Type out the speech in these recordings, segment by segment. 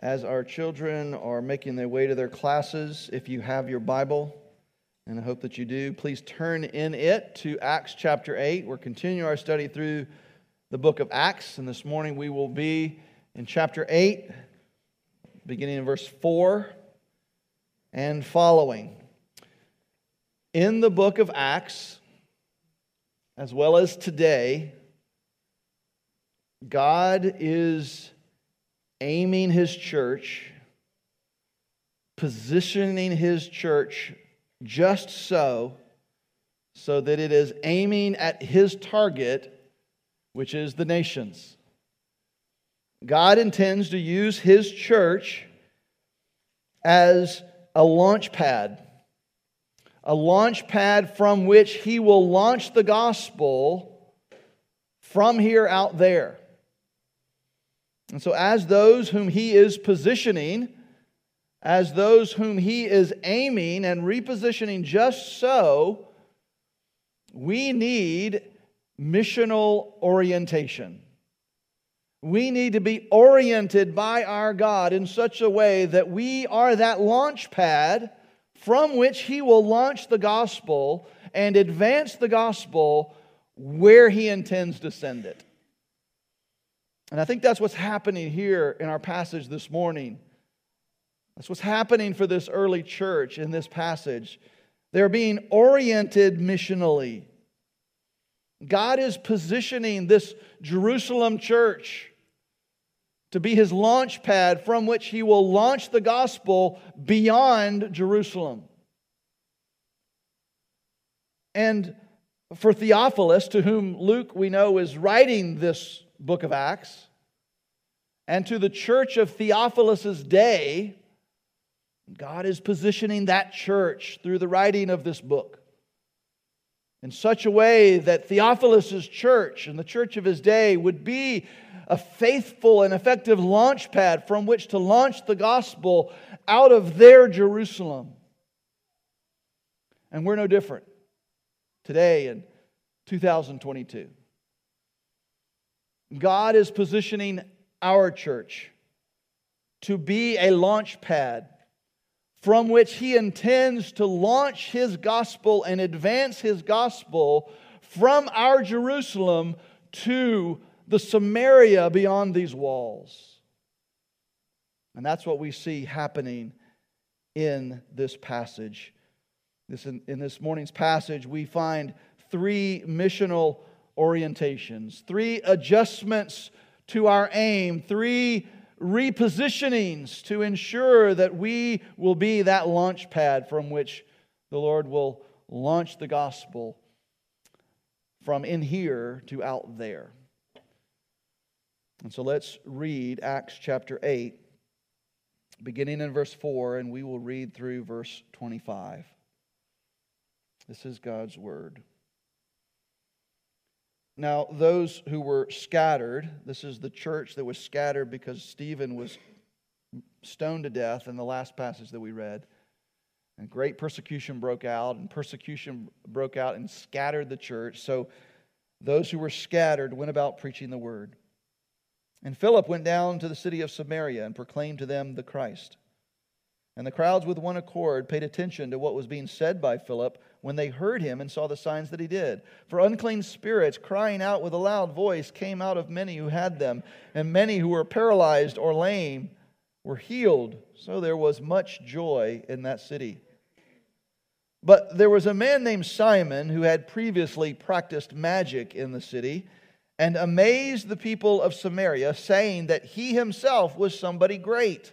as our children are making their way to their classes, if you have your Bible, and I hope that you do, please turn in it to Acts chapter 8. We're continuing our study through the book of Acts, and this morning we will be in chapter 8, beginning in verse 4 and following. In the book of Acts, as well as today, God is aiming his church, positioning his church just so, so that it is aiming at his target, which is the nations. God intends to use his church as a launch pad, a launch pad from which he will launch the gospel from here out there. And so, as those whom he is positioning, as those whom he is aiming and repositioning just so, we need missional orientation. We need to be oriented by our God in such a way that we are that launch pad from which He will launch the gospel and advance the gospel where He intends to send it. And I think that's what's happening here in our passage this morning. That's what's happening for this early church in this passage. They're being oriented missionally. God is positioning this Jerusalem church to be his launch pad from which he will launch the gospel beyond Jerusalem. And for Theophilus, to whom Luke, we know, is writing this book of Acts, and to the church of Theophilus' day, God is positioning that church through the writing of this book in such a way that Theophilus' church and the church of his day would be a faithful and effective launch pad from which to launch the gospel out of their Jerusalem. And we're no different today in 2022. God is positioning our church to be a launch pad from which he intends to launch his gospel and advance his gospel from our Jerusalem to the Samaria beyond these walls. And that's what we see happening in this passage. This, in, in this morning's passage, we find three missional orientations, three adjustments to our aim, three repositionings to ensure that we will be that launch pad from which the Lord will launch the gospel from in here to out there. And so let's read Acts chapter 8, beginning in verse 4, and we will read through verse 25. This is God's word. Now, those who were scattered, this is the church that was scattered because Stephen was stoned to death in the last passage that we read. And great persecution broke out, and persecution broke out and scattered the church. So those who were scattered went about preaching the word. And Philip went down to the city of Samaria and proclaimed to them the Christ. And the crowds with one accord paid attention to what was being said by Philip when they heard him and saw the signs that he did. For unclean spirits, crying out with a loud voice, came out of many who had them, and many who were paralyzed or lame were healed. So there was much joy in that city. But there was a man named Simon who had previously practiced magic in the city and amazed the people of Samaria, saying that he himself was somebody great.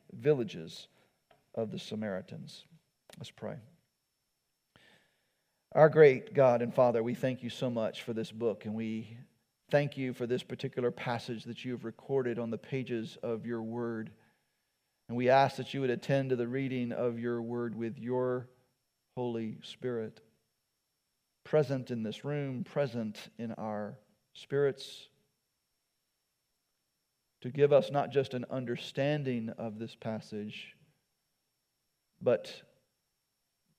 villages of the Samaritans. Let's pray. Our great God and Father, we thank you so much for this book, and we Thank you for this particular passage that you have recorded on the pages of your word. And we ask that you would attend to the reading of your word with your Holy Spirit, present in this room, present in our spirits, to give us not just an understanding of this passage, but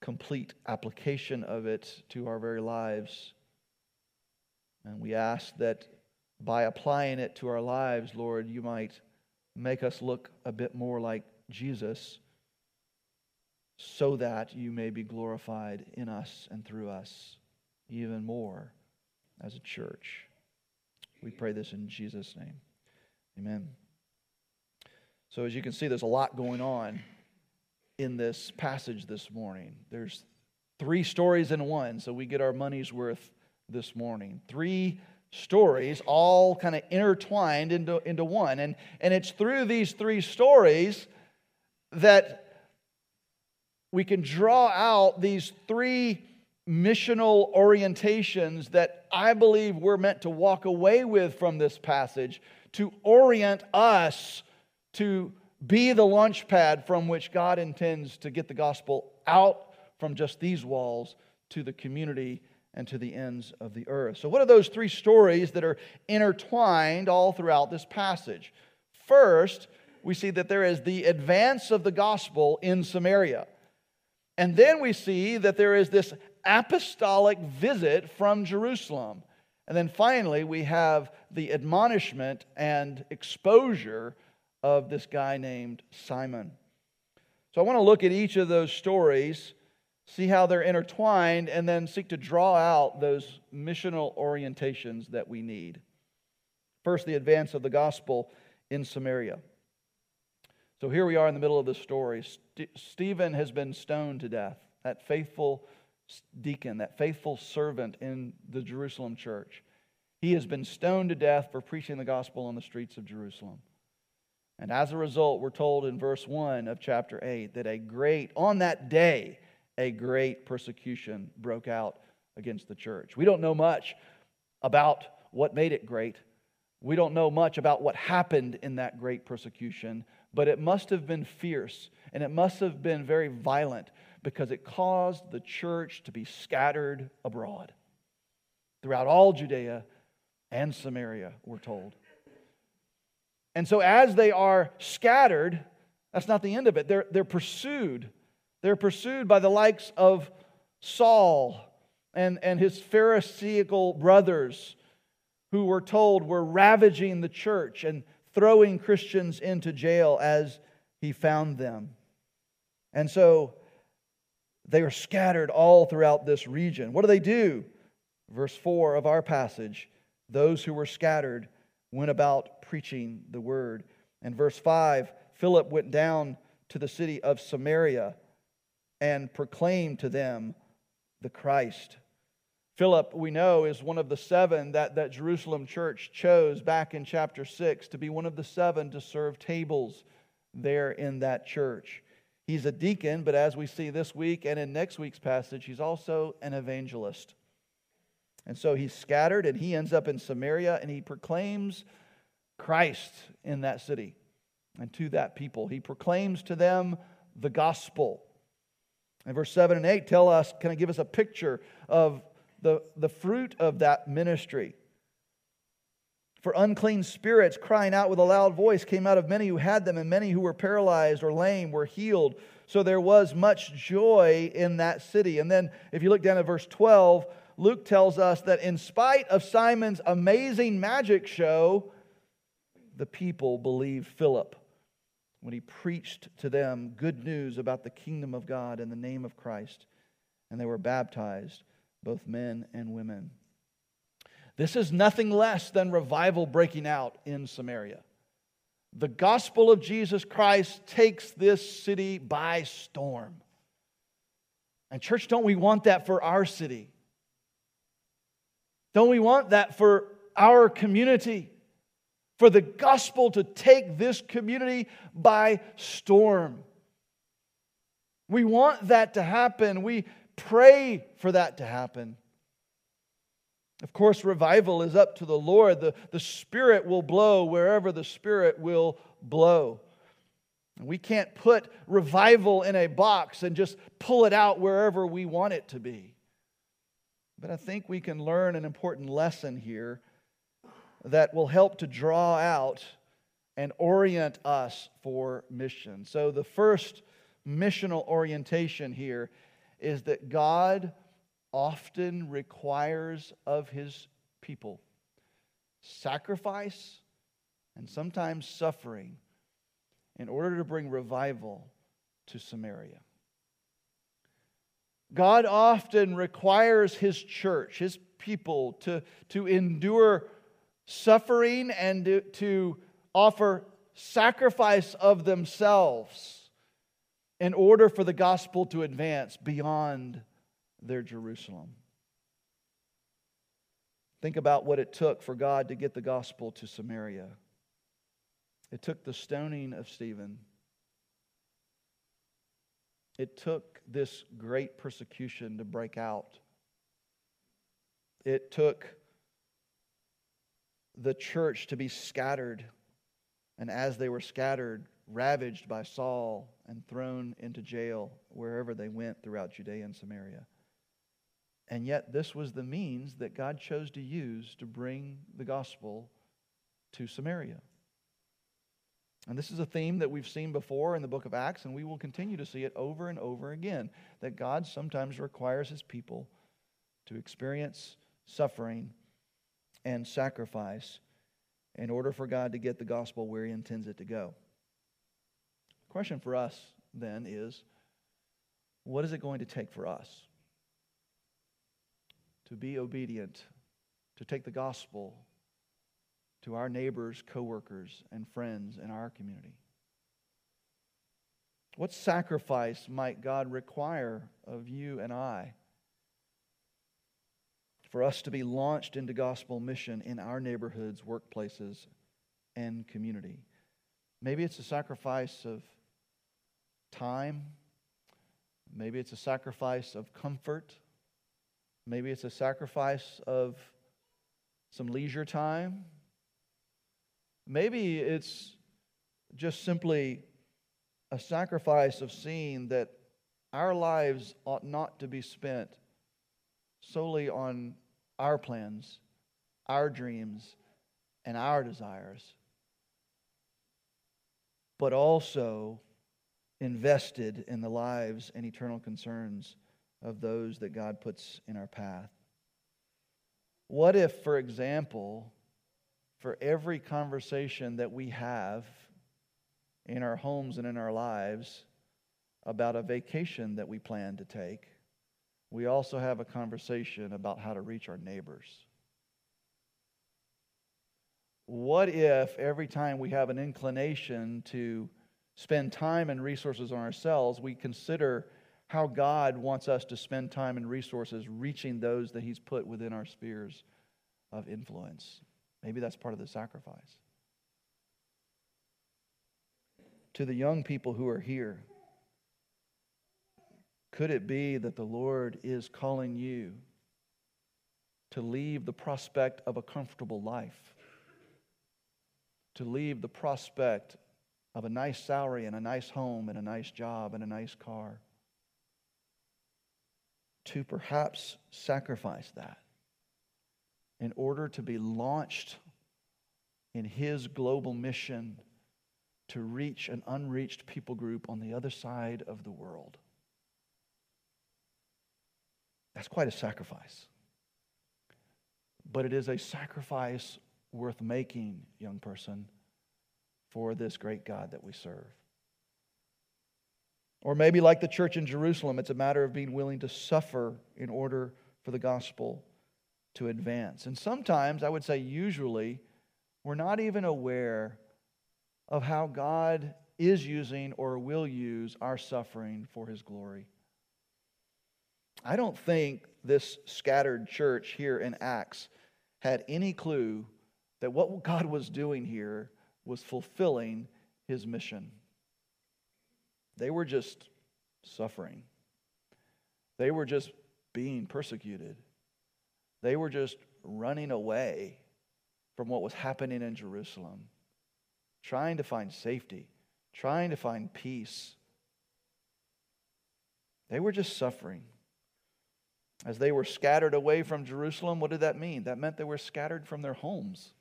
complete application of it to our very lives and we ask that by applying it to our lives, Lord, you might make us look a bit more like Jesus so that you may be glorified in us and through us even more as a church. We pray this in Jesus' name. Amen. So, as you can see, there's a lot going on in this passage this morning. There's three stories in one, so we get our money's worth this morning. Three stories, all kind of intertwined into, into one. And, and it's through these three stories that we can draw out these three missional orientations that I believe we're meant to walk away with from this passage to orient us to be the launch pad from which God intends to get the gospel out from just these walls to the community and to the ends of the earth. So, what are those three stories that are intertwined all throughout this passage? First, we see that there is the advance of the gospel in Samaria. And then we see that there is this apostolic visit from Jerusalem. And then finally, we have the admonishment and exposure of this guy named Simon. So I want to look at each of those stories see how they're intertwined, and then seek to draw out those missional orientations that we need. First, the advance of the gospel in Samaria. So here we are in the middle of the story. St- Stephen has been stoned to death, that faithful deacon, that faithful servant in the Jerusalem church. He has been stoned to death for preaching the gospel on the streets of Jerusalem. And as a result, we're told in verse 1 of chapter 8 that a great, on that day, a great persecution broke out against the church. We don't know much about what made it great. We don't know much about what happened in that great persecution, but it must have been fierce and it must have been very violent because it caused the church to be scattered abroad throughout all Judea and Samaria, we're told. And so, as they are scattered, that's not the end of it. They're, they're pursued they're pursued by the likes of Saul and, and his Pharisaical brothers, who were told were ravaging the church and throwing Christians into jail as he found them. And so they are scattered all throughout this region. What do they do? Verse 4 of our passage those who were scattered went about preaching the word. And verse 5 Philip went down to the city of Samaria and proclaimed to them the Christ. Philip, we know, is one of the seven that, that Jerusalem church chose back in chapter 6 to be one of the seven to serve tables there in that church. He's a deacon, but as we see this week and in next week's passage, he's also an evangelist. And so he's scattered and he ends up in Samaria and he proclaims Christ in that city and to that people. He proclaims to them the gospel. And verse 7 and 8 tell us, kind of give us a picture of the, the fruit of that ministry. For unclean spirits, crying out with a loud voice, came out of many who had them, and many who were paralyzed or lame were healed. So there was much joy in that city. And then, if you look down at verse 12, Luke tells us that in spite of Simon's amazing magic show, the people believed Philip when he preached to them good news about the kingdom of God in the name of Christ. And they were baptized, both men and women. This is nothing less than revival breaking out in Samaria. The gospel of Jesus Christ takes this city by storm. And, church, don't we want that for our city? Don't we want that for our community? For the gospel to take this community by storm. We want that to happen. We pray for that to happen. Of course, revival is up to the Lord. The, the Spirit will blow wherever the Spirit will blow. We can't put revival in a box and just pull it out wherever we want it to be. But I think we can learn an important lesson here that will help to draw out and orient us for mission. So, the first missional orientation here is that God often requires of his people sacrifice and sometimes suffering in order to bring revival to Samaria. God often requires his church, his people, to, to endure suffering and to, to offer sacrifice of themselves in order for the gospel to advance beyond their Jerusalem. Think about what it took for God to get the gospel to Samaria. It took the stoning of Stephen. It took this great persecution to break out. It took the church to be scattered, and as they were scattered, ravaged by Saul and thrown into jail wherever they went throughout Judea and Samaria. And yet, this was the means that God chose to use to bring the gospel to Samaria. And this is a theme that we've seen before in the book of Acts, and we will continue to see it over and over again that God sometimes requires his people to experience suffering and sacrifice in order for God to get the gospel where he intends it to go. The question for us then is what is it going to take for us? To be obedient, to take the gospel to our neighbors, coworkers, and friends in our community? What sacrifice might God require of you and I for us to be launched into gospel mission in our neighborhoods, workplaces, and community? Maybe it's a sacrifice of time. Maybe it's a sacrifice of comfort. Maybe it's a sacrifice of some leisure time. Maybe it's just simply a sacrifice of seeing that our lives ought not to be spent solely on our plans, our dreams, and our desires, but also invested in the lives and eternal concerns of those that God puts in our path? What if, for example, for every conversation that we have in our homes and in our lives about a vacation that we plan to take, we also have a conversation about how to reach our neighbors? What if every time we have an inclination to spend time and resources on ourselves, we consider how God wants us to spend time and resources reaching those that He's put within our spheres of influence. Maybe that's part of the sacrifice. To the young people who are here, could it be that the Lord is calling you to leave the prospect of a comfortable life, to leave the prospect of a nice salary and a nice home and a nice job and a nice car? To perhaps sacrifice that in order to be launched in his global mission to reach an unreached people group on the other side of the world. That's quite a sacrifice. But it is a sacrifice worth making, young person, for this great God that we serve. Or maybe, like the church in Jerusalem, it's a matter of being willing to suffer in order for the gospel to advance. And sometimes, I would say usually, we're not even aware of how God is using or will use our suffering for his glory. I don't think this scattered church here in Acts had any clue that what God was doing here was fulfilling his mission. They were just suffering. They were just being persecuted. They were just running away from what was happening in Jerusalem, trying to find safety, trying to find peace. They were just suffering. As they were scattered away from Jerusalem, what did that mean? That meant they were scattered from their homes.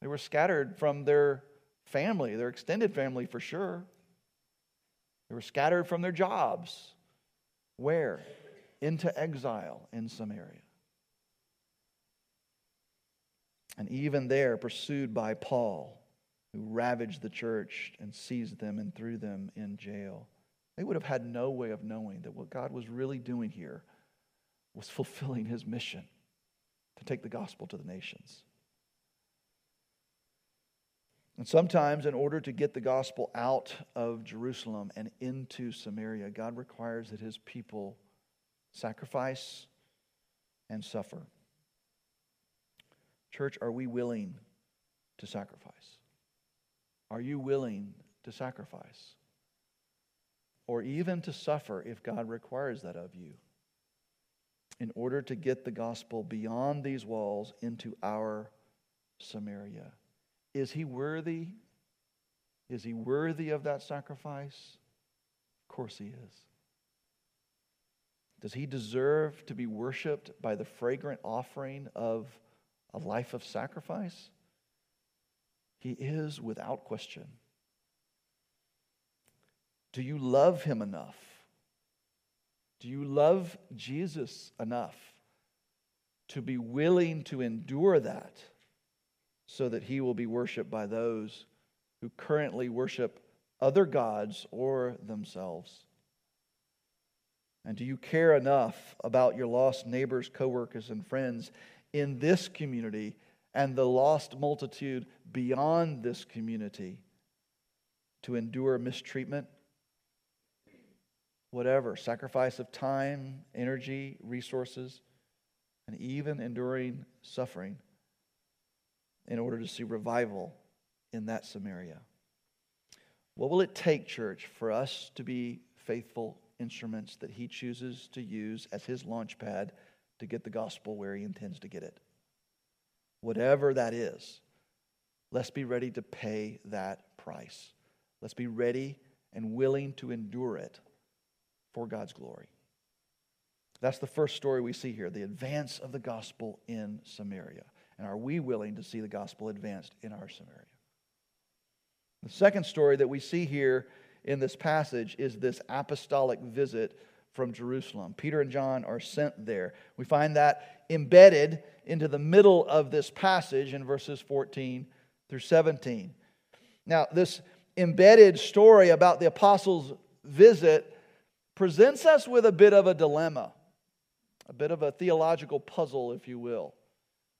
They were scattered from their family, their extended family for sure. They were scattered from their jobs. Where? Into exile in Samaria. And even there, pursued by Paul, who ravaged the church and seized them and threw them in jail. They would have had no way of knowing that what God was really doing here was fulfilling his mission to take the gospel to the nations. And sometimes, in order to get the gospel out of Jerusalem and into Samaria, God requires that his people sacrifice and suffer. Church, are we willing to sacrifice? Are you willing to sacrifice? Or even to suffer if God requires that of you in order to get the gospel beyond these walls into our Samaria? Is he worthy? Is he worthy of that sacrifice? Of course he is. Does he deserve to be worshiped by the fragrant offering of a life of sacrifice? He is without question. Do you love him enough? Do you love Jesus enough to be willing to endure that? So that he will be worshiped by those who currently worship other gods or themselves? And do you care enough about your lost neighbors, coworkers, and friends in this community and the lost multitude beyond this community to endure mistreatment? Whatever, sacrifice of time, energy, resources, and even enduring suffering in order to see revival in that Samaria. What will it take, church, for us to be faithful instruments that He chooses to use as His launch pad to get the gospel where He intends to get it? Whatever that is, let's be ready to pay that price. Let's be ready and willing to endure it for God's glory. That's the first story we see here the advance of the gospel in Samaria. And are we willing to see the gospel advanced in our Samaria? The second story that we see here in this passage is this apostolic visit from Jerusalem. Peter and John are sent there. We find that embedded into the middle of this passage in verses 14 through 17. Now, this embedded story about the apostles' visit presents us with a bit of a dilemma, a bit of a theological puzzle, if you will.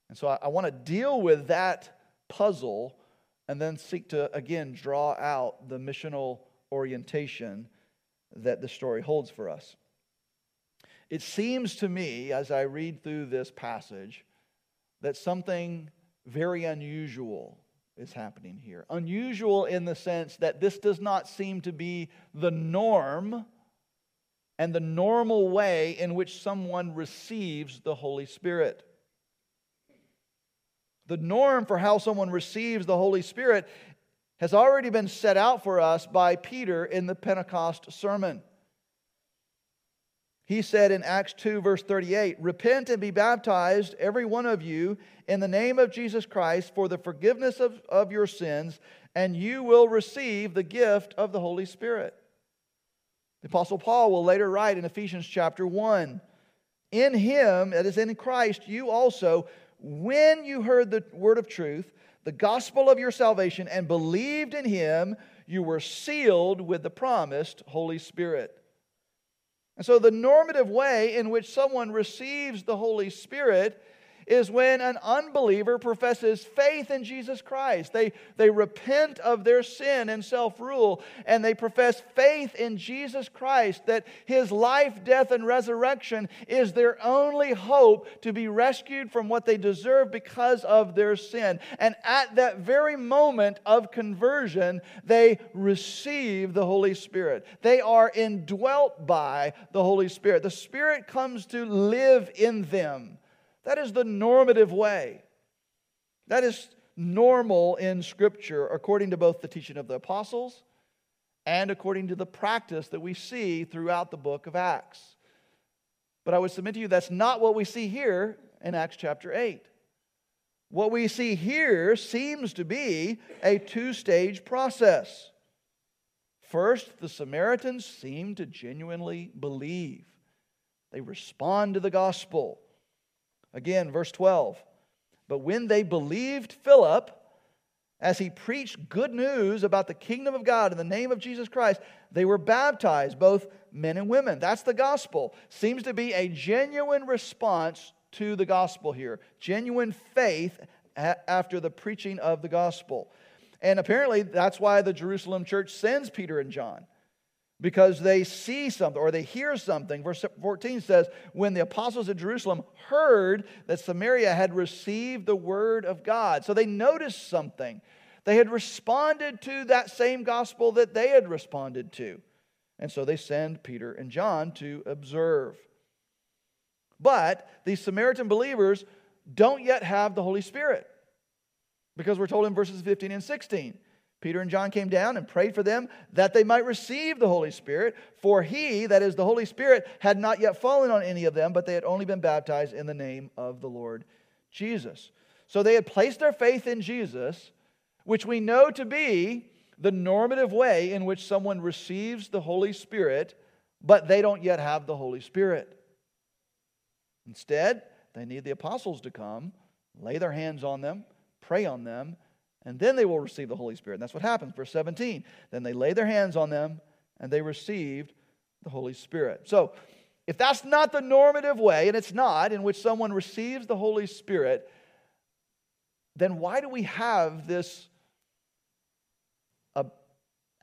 And so I, I want to deal with that puzzle and then seek to, again, draw out the missional orientation that the story holds for us. It seems to me, as I read through this passage, that something very unusual is happening here. Unusual in the sense that this does not seem to be the norm and the normal way in which someone receives the Holy Spirit. The norm for how someone receives the Holy Spirit has already been set out for us by Peter in the Pentecost sermon. He said in Acts 2, verse 38, Repent and be baptized, every one of you, in the name of Jesus Christ for the forgiveness of, of your sins, and you will receive the gift of the Holy Spirit. The Apostle Paul will later write in Ephesians chapter 1 In him, that is in Christ, you also, when you heard the word of truth, the gospel of your salvation, and believed in him, you were sealed with the promised Holy Spirit. And so, the normative way in which someone receives the Holy Spirit is when an unbeliever professes faith in Jesus Christ. They, they repent of their sin and self rule, and they profess faith in Jesus Christ that his life, death, and resurrection is their only hope to be rescued from what they deserve because of their sin. And at that very moment of conversion, they receive the Holy Spirit. They are indwelt by the Holy Spirit. The Spirit comes to live in them. That is the normative way. That is normal in Scripture, according to both the teaching of the apostles and according to the practice that we see throughout the book of Acts. But I would submit to you that's not what we see here in Acts chapter 8. What we see here seems to be a two stage process. First, the Samaritans seem to genuinely believe, they respond to the gospel. Again, verse 12. But when they believed Philip, as he preached good news about the kingdom of God in the name of Jesus Christ, they were baptized, both men and women. That's the gospel. Seems to be a genuine response to the gospel here, genuine faith after the preaching of the gospel. And apparently, that's why the Jerusalem church sends Peter and John because they see something or they hear something. Verse 14 says, When the apostles at Jerusalem heard that Samaria had received the word of God. So they noticed something. They had responded to that same gospel that they had responded to. And so they send Peter and John to observe. But these Samaritan believers don't yet have the Holy Spirit because we're told in verses 15 and 16 Peter and John came down and prayed for them that they might receive the Holy Spirit. For he, that is the Holy Spirit, had not yet fallen on any of them, but they had only been baptized in the name of the Lord Jesus. So they had placed their faith in Jesus, which we know to be the normative way in which someone receives the Holy Spirit, but they don't yet have the Holy Spirit. Instead, they need the apostles to come, lay their hands on them, pray on them, and then they will receive the Holy Spirit. And that's what happens. Verse 17. Then they lay their hands on them and they received the Holy Spirit. So, if that's not the normative way, and it's not, in which someone receives the Holy Spirit, then why do we have this uh,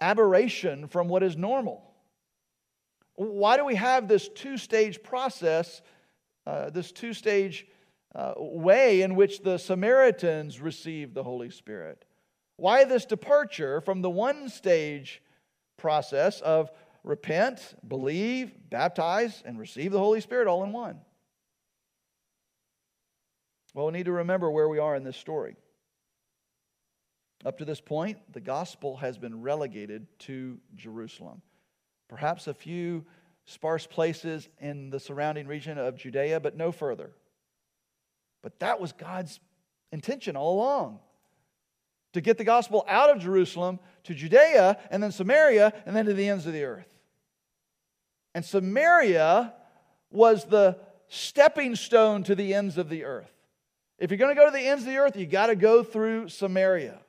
aberration from what is normal? Why do we have this two stage process, uh, this two stage uh, way in which the Samaritans received the Holy Spirit. Why this departure from the one stage process of repent, believe, baptize, and receive the Holy Spirit all in one? Well, we need to remember where we are in this story. Up to this point, the gospel has been relegated to Jerusalem. Perhaps a few sparse places in the surrounding region of Judea, but no further. But that was God's intention all along to get the gospel out of Jerusalem to Judea and then Samaria and then to the ends of the earth. And Samaria was the stepping stone to the ends of the earth. If you're going to go to the ends of the earth, you got to go through Samaria.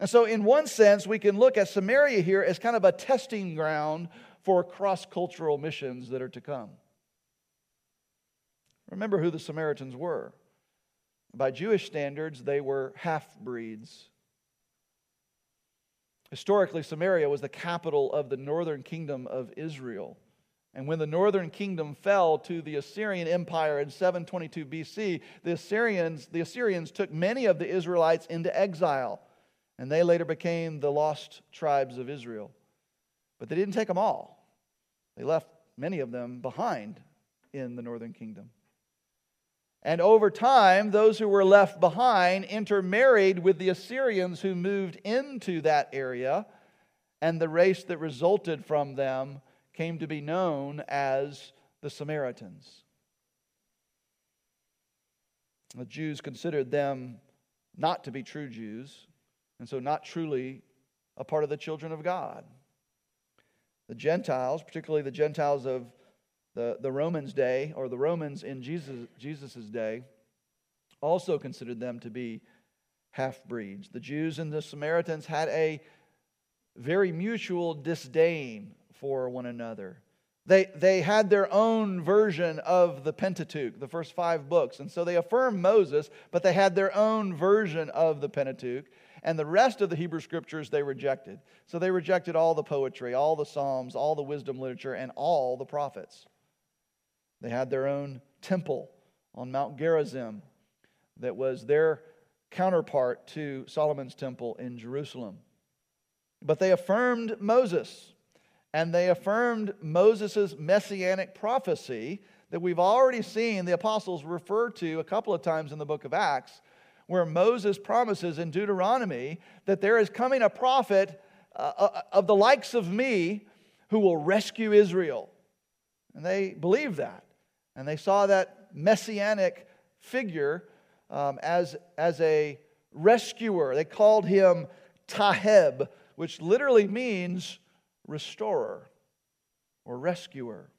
And so, in one sense, we can look at Samaria here as kind of a testing ground for cross cultural missions that are to come. Remember who the Samaritans were. By Jewish standards, they were half breeds. Historically, Samaria was the capital of the northern kingdom of Israel. And when the northern kingdom fell to the Assyrian Empire in 722 BC, the Assyrians, the Assyrians took many of the Israelites into exile, and they later became the lost tribes of Israel. But they didn't take them all, they left many of them behind in the northern kingdom. And over time, those who were left behind intermarried with the Assyrians who moved into that area, and the race that resulted from them came to be known as the Samaritans. The Jews considered them not to be true Jews, and so not truly a part of the children of God. The Gentiles, particularly the Gentiles of the, the Romans' day, or the Romans in Jesus' Jesus's day, also considered them to be half breeds. The Jews and the Samaritans had a very mutual disdain for one another. They, they had their own version of the Pentateuch, the first five books. And so they affirmed Moses, but they had their own version of the Pentateuch. And the rest of the Hebrew scriptures they rejected. So they rejected all the poetry, all the Psalms, all the wisdom literature, and all the prophets. They had their own temple on Mount Gerizim that was their counterpart to Solomon's temple in Jerusalem. But they affirmed Moses and they affirmed Moses' messianic prophecy that we've already seen the apostles refer to a couple of times in the book of Acts, where Moses promises in Deuteronomy that there is coming a prophet uh, uh of the likes of me who will rescue Israel. And they believe that. And they saw that messianic figure um, as, as a rescuer. They called him Taheb, which literally means restorer or rescuer.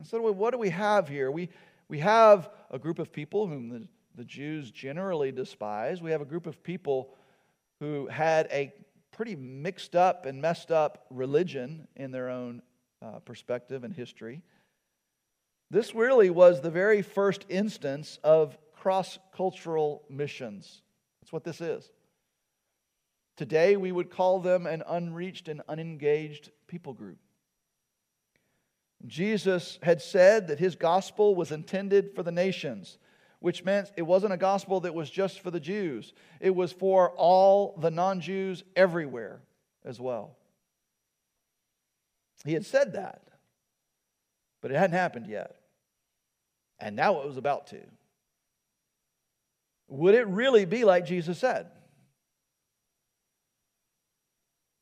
And so, what do we have here? We, we have a group of people whom the, the Jews generally despise. We have a group of people who had a pretty mixed up and messed up religion in their own uh, perspective and history. This really was the very first instance of cross cultural missions. That's what this is. Today, we would call them an unreached and unengaged people group. Jesus had said that his gospel was intended for the nations, which meant it wasn't a gospel that was just for the Jews, it was for all the non Jews everywhere as well. He had said that, but it hadn't happened yet. And now it was about to. Would it really be like Jesus said?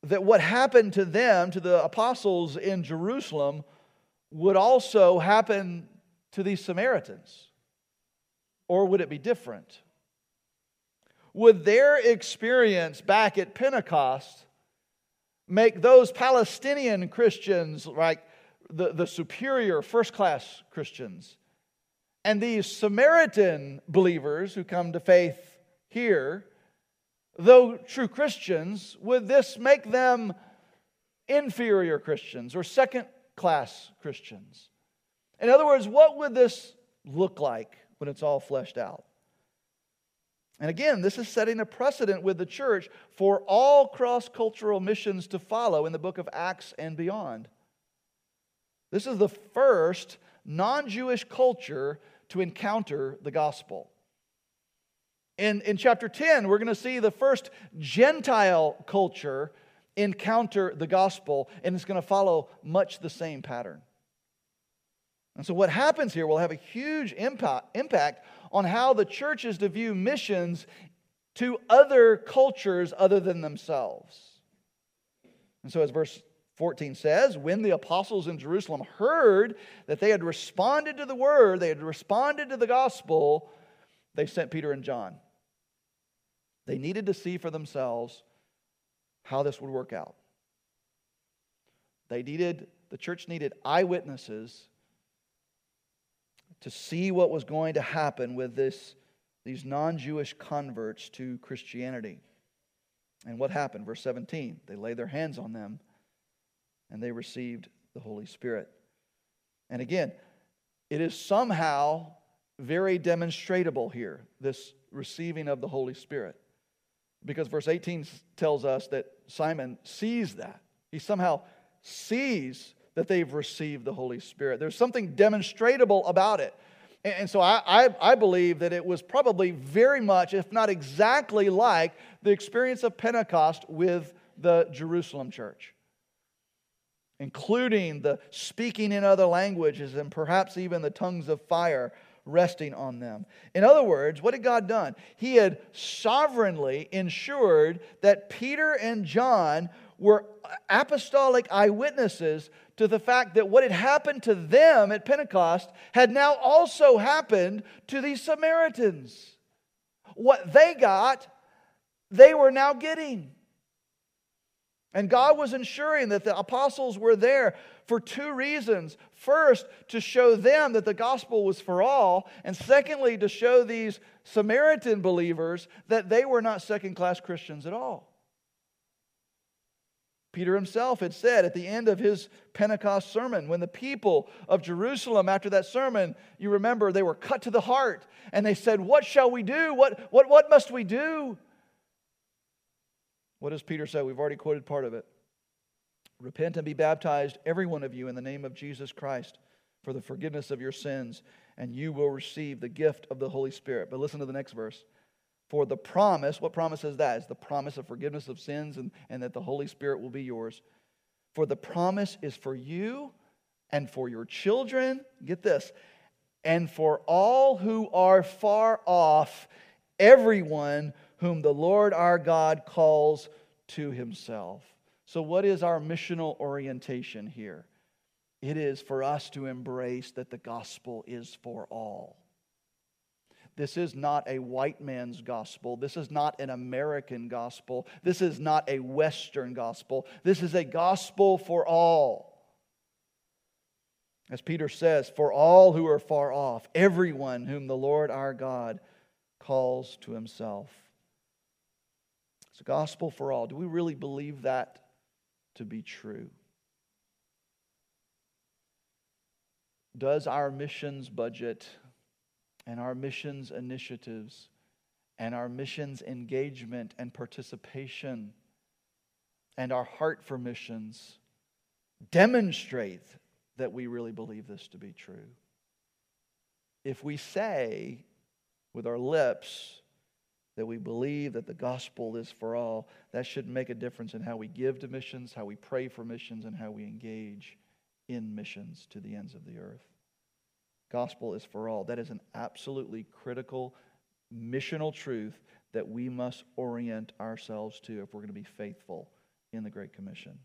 that what happened to them, to the apostles in Jerusalem, would also happen to these Samaritans? Or would it be different? Would their experience back at Pentecost make those Palestinian Christians like the, the superior first class Christians? And these Samaritan believers who come to faith here though true Christians, would this make them inferior Christians or second class Christians? In other words, what would this look like when it's all fleshed out? And again, this is setting a precedent with the church for all cross cultural missions to follow in the book of Acts and beyond. This is the first non Jewish culture to encounter the gospel. In, in chapter 10, we're going to see the first Gentile culture encounter the gospel, and it's going to follow much the same pattern. And so, what happens here will have a huge impact, impact on how the church is to view missions to other cultures other than themselves. And so, as verse 14 says, when the apostles in Jerusalem heard that they had responded to the word, they had responded to the gospel, they sent Peter and John. They needed to see for themselves how this would work out. They needed, the church needed eyewitnesses to see what was going to happen with this, these non Jewish converts to Christianity. And what happened? Verse 17 they laid their hands on them and they received the Holy Spirit. And again, it is somehow very demonstrable here, this receiving of the Holy Spirit. Because verse 18 tells us that Simon sees that. He somehow sees that they've received the Holy Spirit. There's something demonstrable about it. And so I, I, I, believe that it was probably very much, if not exactly like, the experience of Pentecost with the Jerusalem church, including the speaking in other languages and perhaps even the tongues of fire resting on them. In other words, what had God done? He had sovereignly ensured that Peter and John were apostolic eyewitnesses to the fact that what had happened to them at Pentecost had now also happened to these Samaritans. What they got, they were now getting. And God was ensuring that the apostles were there for two reasons. First, to show them that the gospel was for all, and secondly, to show these Samaritan believers that they were not second class Christians at all. Peter himself had said at the end of his Pentecost sermon, when the people of Jerusalem, after that sermon, you remember, they were cut to the heart and they said, What shall we do? What, what, what must we do? What does Peter say? We've already quoted part of it. Repent and be baptized, every one of you, in the name of Jesus Christ for the forgiveness of your sins, and you will receive the gift of the Holy Spirit. But listen to the next verse. For the promise, what promise is that? Is the promise of forgiveness of sins and, and that the Holy Spirit will be yours. For the promise is for you and for your children, get this, and for all who are far off, everyone whom the Lord our God calls to himself. So, what is our missional orientation here? It is for us to embrace that the gospel is for all. This is not a white man's gospel. This is not an American gospel. This is not a Western gospel. This is a gospel for all. As Peter says, for all who are far off, everyone whom the Lord our God calls to himself. It's a gospel for all. Do we really believe that to be true? Does our missions budget and our missions initiatives and our missions engagement and participation and our heart for missions demonstrate that we really believe this to be true. If we say with our lips that we believe that the gospel is for all, that should make a difference in how we give to missions, how we pray for missions, and how we engage in missions to the ends of the earth gospel is for all. That is an absolutely critical missional truth that we must orient ourselves to if we're going to be faithful in the Great Commission.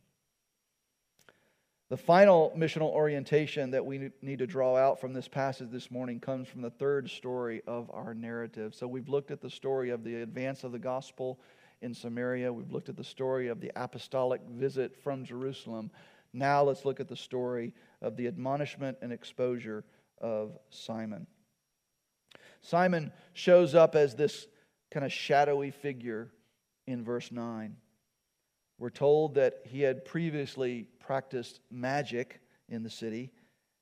The final missional orientation that we need to draw out from this passage this morning comes from the third story of our narrative. So we've looked at the story of the advance of the gospel in Samaria, we've looked at the story of the apostolic visit from Jerusalem. Now let's look at the story of the admonishment and exposure of Simon. Simon shows up as this kind of shadowy figure in verse 9. We're told that he had previously practiced magic in the city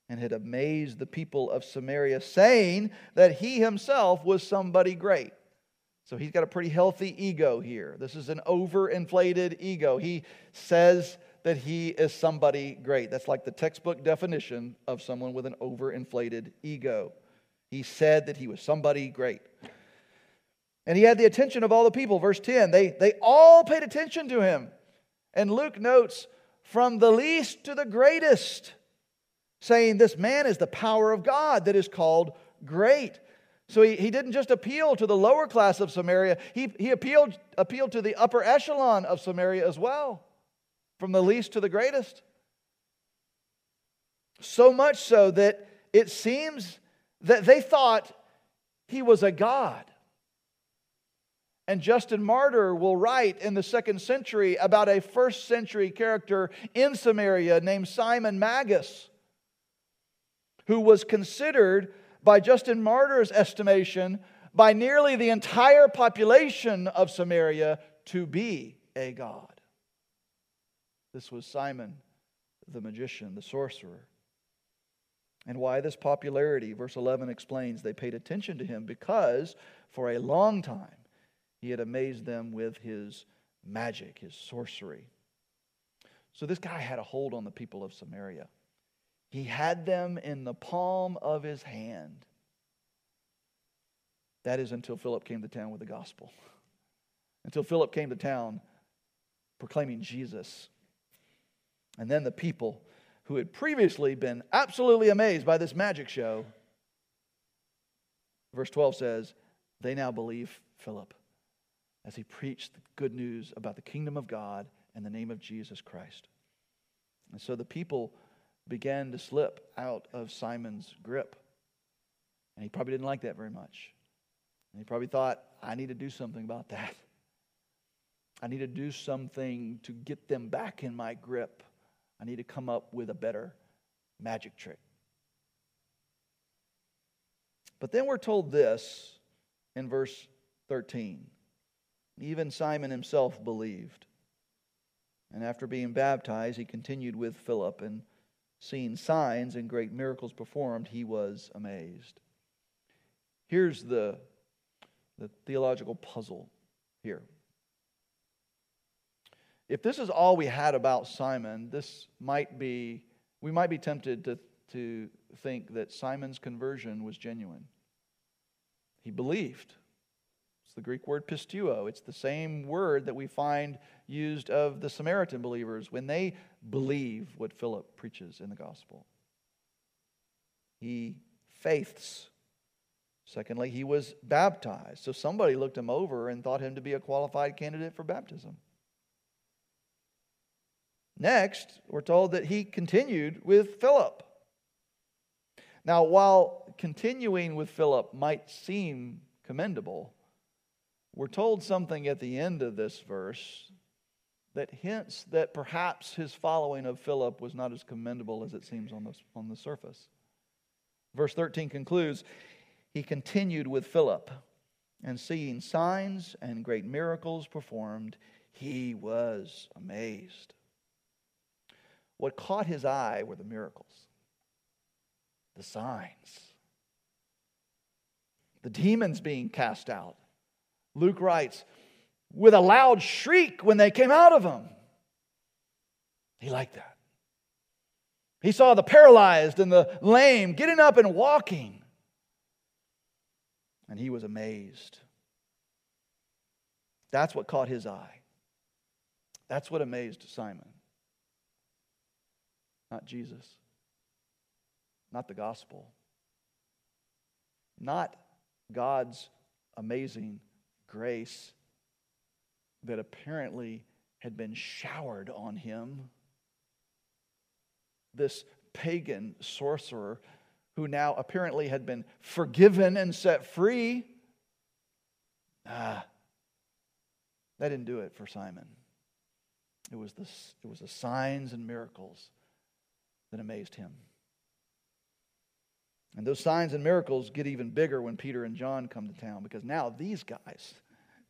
and had amazed the people of Samaria, saying that he himself was somebody great. So he's got a pretty healthy ego here. This is an overinflated ego. He says that he is somebody great. That's like the textbook definition of someone with an overinflated ego. He said that he was somebody great. And he had the attention of all the people. Verse 10 they, they all paid attention to him. And Luke notes, from the least to the greatest, saying, This man is the power of God that is called great. So he, he didn't just appeal to the lower class of Samaria, he, he appealed, appealed to the upper echelon of Samaria as well from the least to the greatest. So much so that it seems that they thought he was a god. And Justin Martyr will write in the second century about a first century character in Samaria named Simon Magus, who was considered, by Justin Martyr's estimation, by nearly the entire population of Samaria to be a god. This was Simon the magician, the sorcerer. And why this popularity? Verse 11 explains they paid attention to him because for a long time He had amazed them with his magic, his sorcery. So this guy had a hold on the people of Samaria. He had them in the palm of his hand. That is until Philip came to town with the gospel. Until Philip came to town proclaiming Jesus. And then the people who had previously been absolutely amazed by this magic show, verse 12 says, they now believe Philip as he preached the good news about the kingdom of God and the name of Jesus Christ. And so the people began to slip out of Simon's grip. And he probably didn't like that very much. And he probably thought, I need to do something about that. I need to do something to get them back in my grip. I need to come up with a better magic trick. But then we're told this in verse 13. Even Simon himself believed. And after being baptized, he continued with Philip, and seeing signs and great miracles performed, he was amazed. Here's the, the theological puzzle here. If this is all we had about Simon, this might be, we might be tempted to, to think that Simon's conversion was genuine. He believed the Greek word pisteuo. It's the same word that we find used of the Samaritan believers when they believe what Philip preaches in the gospel. He faiths. Secondly, he was baptized. So somebody looked him over and thought him to be a qualified candidate for baptism. Next, we're told that he continued with Philip. Now, while continuing with Philip might seem commendable, we're told something at the end of this verse that hints that perhaps his following of Philip was not as commendable as it seems on the, on the surface. Verse 13 concludes He continued with Philip, and seeing signs and great miracles performed, he was amazed. What caught his eye were the miracles, the signs, the demons being cast out Luke writes, with a loud shriek when they came out of him. He liked that. He saw the paralyzed and the lame getting up and walking. And he was amazed. That's what caught his eye. That's what amazed Simon. Not Jesus. Not the gospel. Not God's amazing grace that apparently had been showered on him. This pagan sorcerer who now apparently had been forgiven and set free. Ah, that didn't do it for Simon. It was, the, it was the signs and miracles that amazed him. And those signs and miracles get even bigger when Peter and John come to town because now these guys,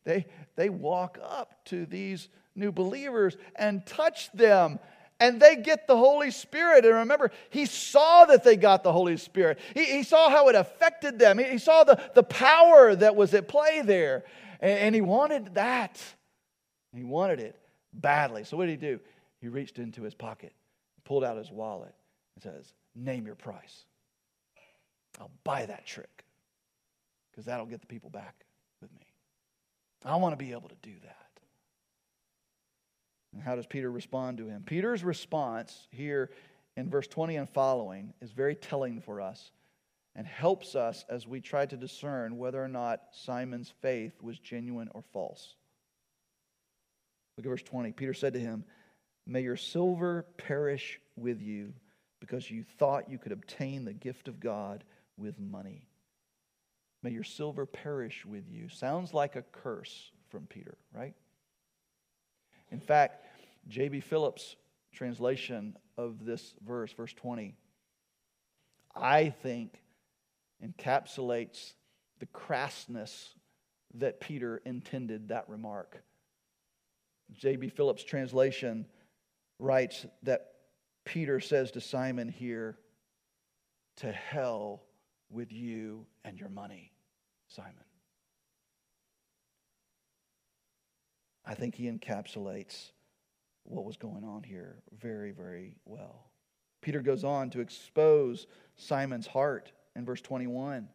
they, they walk up to these new believers and touch them and they get the Holy Spirit. And remember, he saw that they got the Holy Spirit. He, he saw how it affected them. He, he, saw the, the power that was at play there. And, and he wanted that. He wanted it badly. So what did he do? He reached into his pocket, pulled out his wallet, and says, Name your price. I'll buy that trick because that'll get the people back with me. I want to be able to do that. And how does Peter respond to him? Peter's response here in verse 20 and following is very telling for us and helps us as we try to discern whether or not Simon's faith was genuine or false. Look at verse 20. Peter said to him, May your silver perish with you because you thought you could obtain the gift of God with money. May your silver perish with you. Sounds like a curse from Peter, right? In fact, J.B. Phillips' translation of this verse, verse 20, I think encapsulates the crassness that Peter intended that remark. J.B. Phillips' translation writes that Peter says to Simon here, To hell with you and your money. Simon. I think he encapsulates what was going on here very, very well. Peter goes on to expose Simon's heart in verse 21.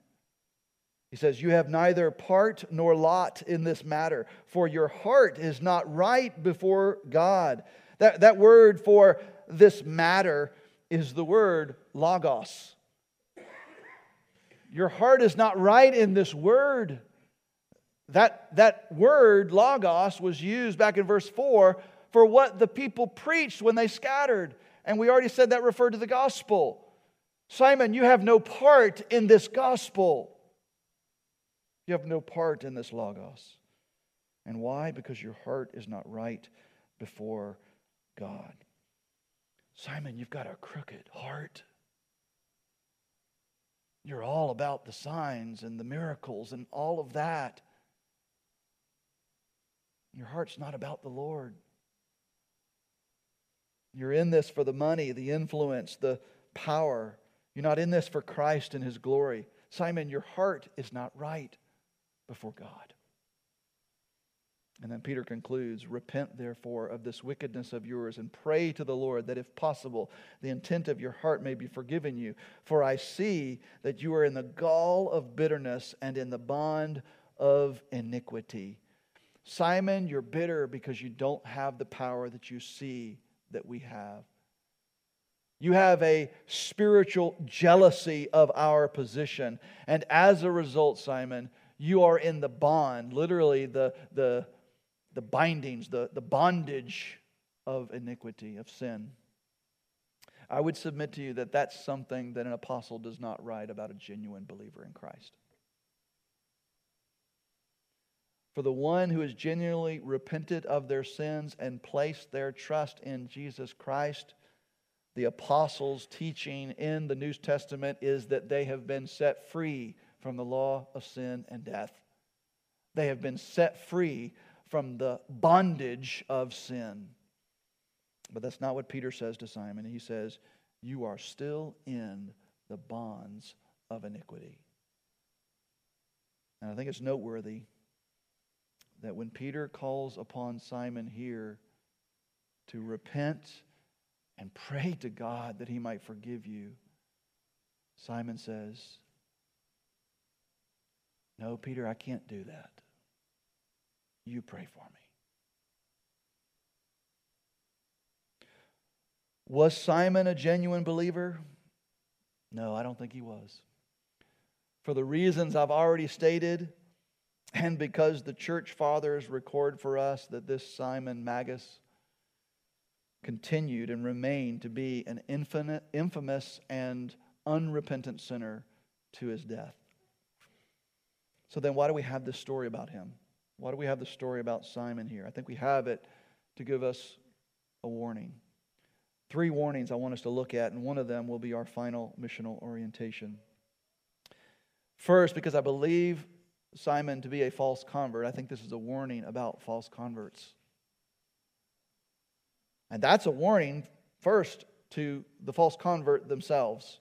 He says, You have neither part nor lot in this matter, for your heart is not right before God. That, that word for this matter is the word logos. Your heart is not right in this word. That, that word, logos, was used back in verse 4 for what the people preached when they scattered. And we already said that referred to the gospel. Simon, you have no part in this gospel. You have no part in this logos. And why? Because your heart is not right before God. Simon, you've got a crooked heart. You're all about the signs and the miracles and all of that. Your heart's not about the Lord. You're in this for the money, the influence, the power. You're not in this for Christ and His glory. Simon, your heart is not right before God. And then Peter concludes Repent, therefore, of this wickedness of yours, and pray to the Lord that, if possible, the intent of your heart may be forgiven you. For I see that you are in the gall of bitterness and in the bond of iniquity. Simon, you're bitter because you don't have the power that you see that we have. You have a spiritual jealousy of our position. And as a result, Simon, you are in the bond, literally the, the, the bindings, the, the bondage of iniquity, of sin. I would submit to you that that's something that an apostle does not write about a genuine believer in Christ. For the one who has genuinely repented of their sins and placed their trust in Jesus Christ, the apostles' teaching in the New Testament is that they have been set free from the law of sin and death. They have been set free from the bondage of sin. But that's not what Peter says to Simon. He says, You are still in the bonds of iniquity. And I think it's noteworthy that when Peter calls upon Simon here to repent and pray to God that he might forgive you, Simon says, No, Peter, I can't do that. You pray for me. Was Simon a genuine believer? No, I don't think he was. For the reasons I've already stated, and because the church fathers record for us that this Simon Magus continued and remained to be an infinite, infamous and unrepentant sinner to his death. So then, why do we have this story about him? Why do we have the story about Simon here? I think we have it to give us a warning. Three warnings I want us to look at, and one of them will be our final missional orientation. First, because I believe Simon to be a false convert, I think this is a warning about false converts. And that's a warning, first, to the false convert themselves.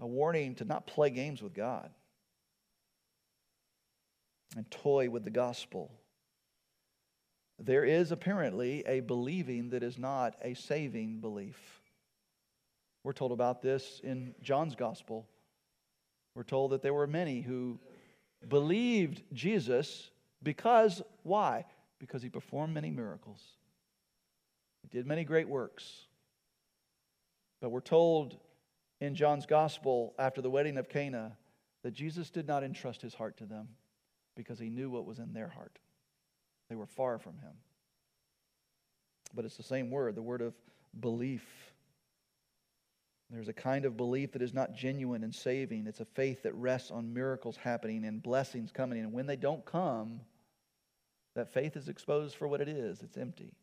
A warning to not play games with God and toy with the gospel. There is apparently a believing that is not a saving belief. We're told about this in John's gospel. We're told that there were many who believed Jesus because, why? Because he performed many miracles, he did many great works. But we're told in John's gospel after the wedding of Cana that Jesus did not entrust his heart to them because he knew what was in their heart. They were far from him. But it's the same word, the word of belief. There's a kind of belief that is not genuine and saving. It's a faith that rests on miracles happening and blessings coming. And when they don't come, that faith is exposed for what it is it's empty.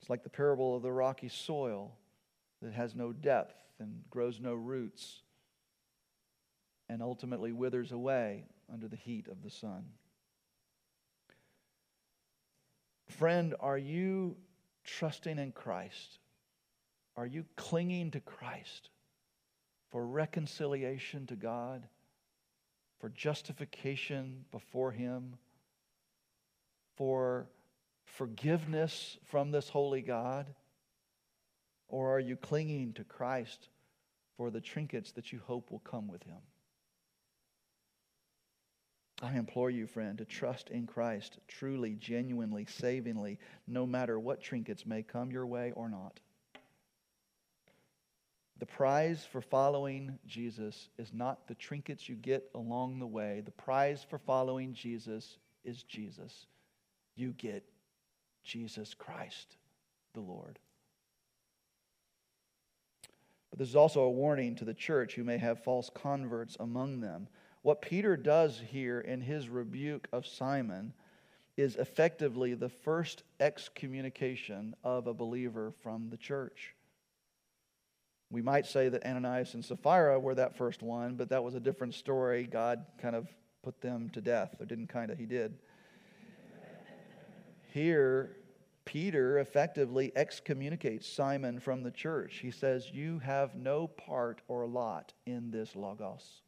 It's like the parable of the rocky soil that has no depth and grows no roots and ultimately withers away under the heat of the sun. Friend, are you trusting in Christ? Are you clinging to Christ for reconciliation to God? for justification before Him, for forgiveness from this holy God? Or are you clinging to Christ for the trinkets that you hope will come with Him? I implore you, friend, to trust in Christ truly, genuinely, savingly, no matter what trinkets may come your way or not. The prize for following Jesus is not the trinkets you get along the way. The prize for following Jesus is Jesus. You get Jesus Christ, the Lord. But this is also a warning to the church who may have false converts among them. What Peter does here in his rebuke of Simon is effectively the first excommunication of a believer from the church. We might say that Ananias and Sapphira were that first one, but that was a different story. God kind of put them to death, or didn't kind of, he did. Here, Peter effectively excommunicates Simon from the church. He says, You have no part or lot in this Logos.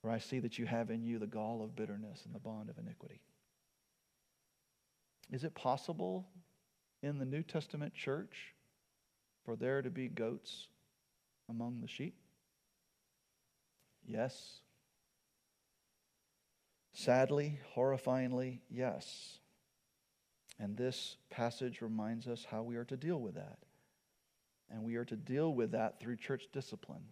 For I see that you have in you the gall of bitterness and the bond of iniquity. Is it possible in the New Testament church for there to be goats among the sheep? Yes. Sadly, horrifyingly, yes. And this passage reminds us how we are to deal with that. And we are to deal with that through church discipline.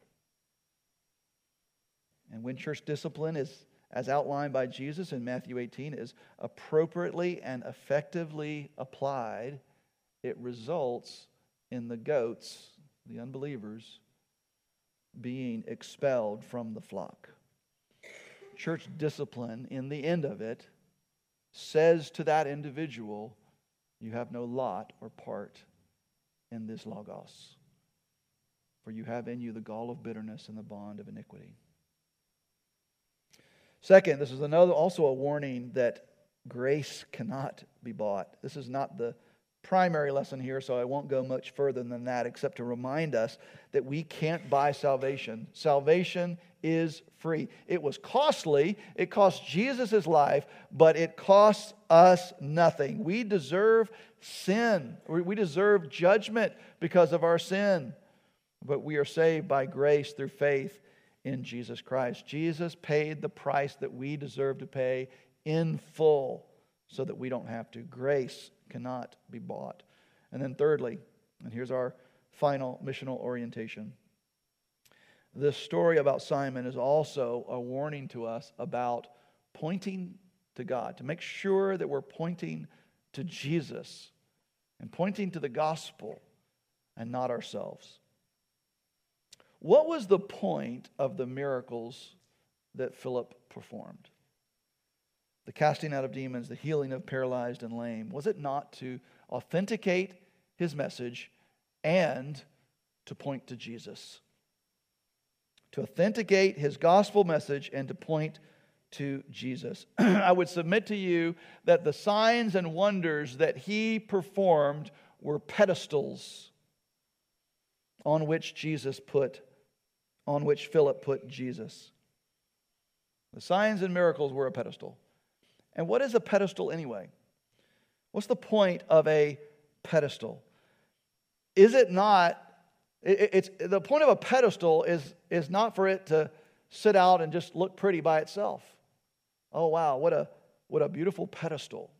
And when church discipline is, as outlined by Jesus in Matthew 18, is appropriately and effectively applied, it results in the goats, the unbelievers, being expelled from the flock. Church discipline, in the end of it, says to that individual, You have no lot or part in this Logos, for you have in you the gall of bitterness and the bond of iniquity. Second, this is another also a warning that grace cannot be bought. This is not the primary lesson here, so I won't go much further than that, except to remind us that we can't buy salvation. Salvation is free. It was costly, it cost Jesus his life, but it costs us nothing. We deserve sin, we deserve judgment because of our sin, but we are saved by grace through faith in Jesus Christ. Jesus paid the price that we deserve to pay in full so that we don't have to. Grace cannot be bought. And then, thirdly, and here's our final missional orientation this story about Simon is also a warning to us about pointing to God, to make sure that we're pointing to Jesus and pointing to the gospel and not ourselves. What was the point of the miracles that Philip performed? The casting out of demons, the healing of paralyzed and lame. Was it not to authenticate his message and to point to Jesus? To authenticate his gospel message and to point to Jesus. I would submit to you that the signs and wonders that he performed were pedestals on which Jesus put on which Philip put Jesus. The signs and miracles were a pedestal. And what is a pedestal anyway? What's the point of a pedestal? Is it not, it, it's, the point of a pedestal is, is not for it to sit out and just look pretty by itself. Oh, wow, what a, what a beautiful pedestal,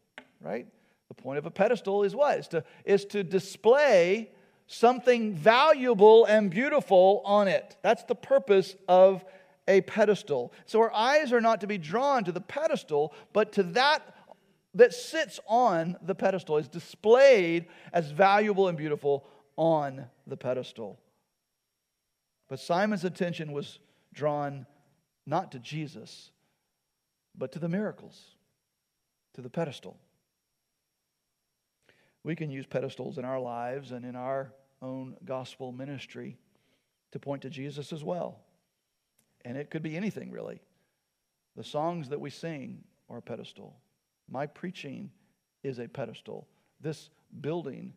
right? The point of a pedestal is what? Is to, is to display something valuable and beautiful on it. That's the purpose of a pedestal. So our eyes are not to be drawn to the pedestal, but to that that sits on the pedestal, is displayed as valuable and beautiful on the pedestal. But Simon's attention was drawn not to Jesus, but to the miracles, to the pedestal. We can use pedestals in our lives and in our own gospel ministry to point to Jesus as well. And it could be anything, really. The songs that we sing are a pedestal. My preaching is a pedestal. This building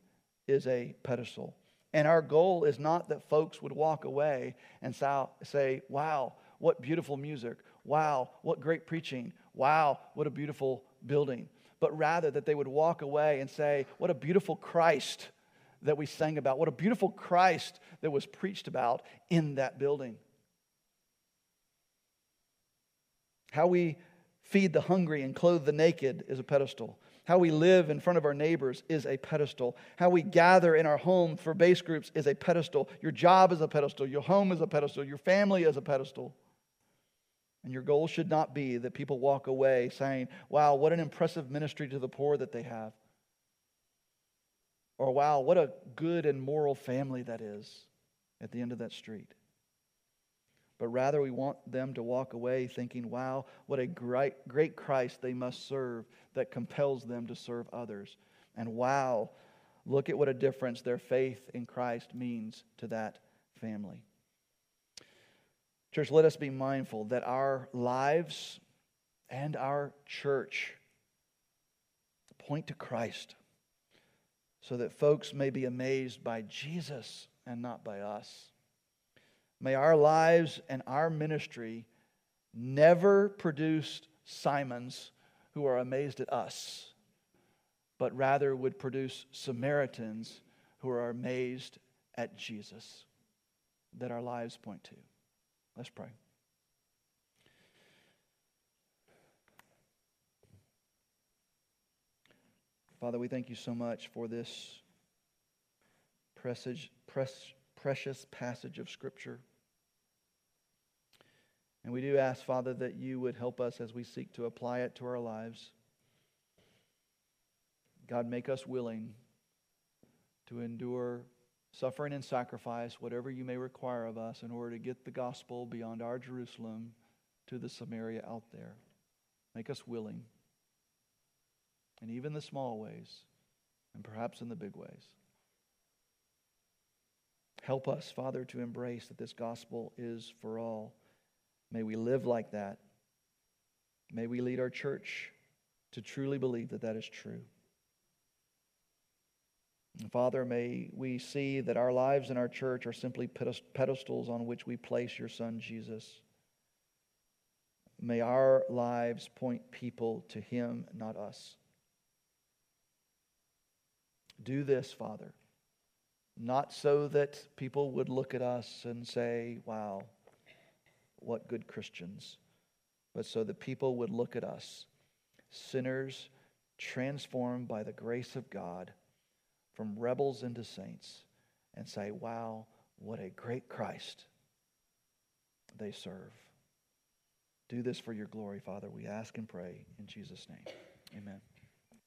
is a pedestal. And our goal is not that folks would walk away and say, wow, what beautiful music. Wow, what great preaching. Wow, what a beautiful building. But rather that they would walk away and say, What a beautiful Christ that we sang about. What a beautiful Christ that was preached about in that building. How we feed the hungry and clothe the naked is a pedestal. How we live in front of our neighbors is a pedestal. How we gather in our home for base groups is a pedestal. Your job is a pedestal. Your home is a pedestal. Your family is a pedestal. And your goal should not be that people walk away saying, wow, what an impressive ministry to the poor that they have. Or, wow, what a good and moral family that is at the end of that street. But rather, we want them to walk away thinking, wow, what a great, great Christ they must serve that compels them to serve others. And wow, look at what a difference their faith in Christ means to that family. Church, let us be mindful that our lives and our church point to Christ so that folks may be amazed by Jesus and not by us. May our lives and our ministry never produce Simons who are amazed at us, but rather would produce Samaritans who are amazed at Jesus that our lives point to. Let's pray. Father, we thank you so much for this precious, precious passage of Scripture. And we do ask, Father, that you would help us as we seek to apply it to our lives. God, make us willing to endure suffering and sacrifice, whatever you may require of us, in order to get the gospel beyond our Jerusalem to the Samaria out there. Make us willing and even the small ways, and perhaps in the big ways. Help us, Father, to embrace that this gospel is for all. May we live like that. May we lead our church to truly believe that that is true. And Father, may we see that our lives and our church are simply pedestals on which we place your Son, Jesus. May our lives point people to him, not us. Do this, Father, not so that people would look at us and say, wow, what good Christians, but so that people would look at us, sinners transformed by the grace of God from rebels into saints, and say, wow, what a great Christ they serve. Do this for your glory, Father. We ask and pray in Jesus' name. Amen.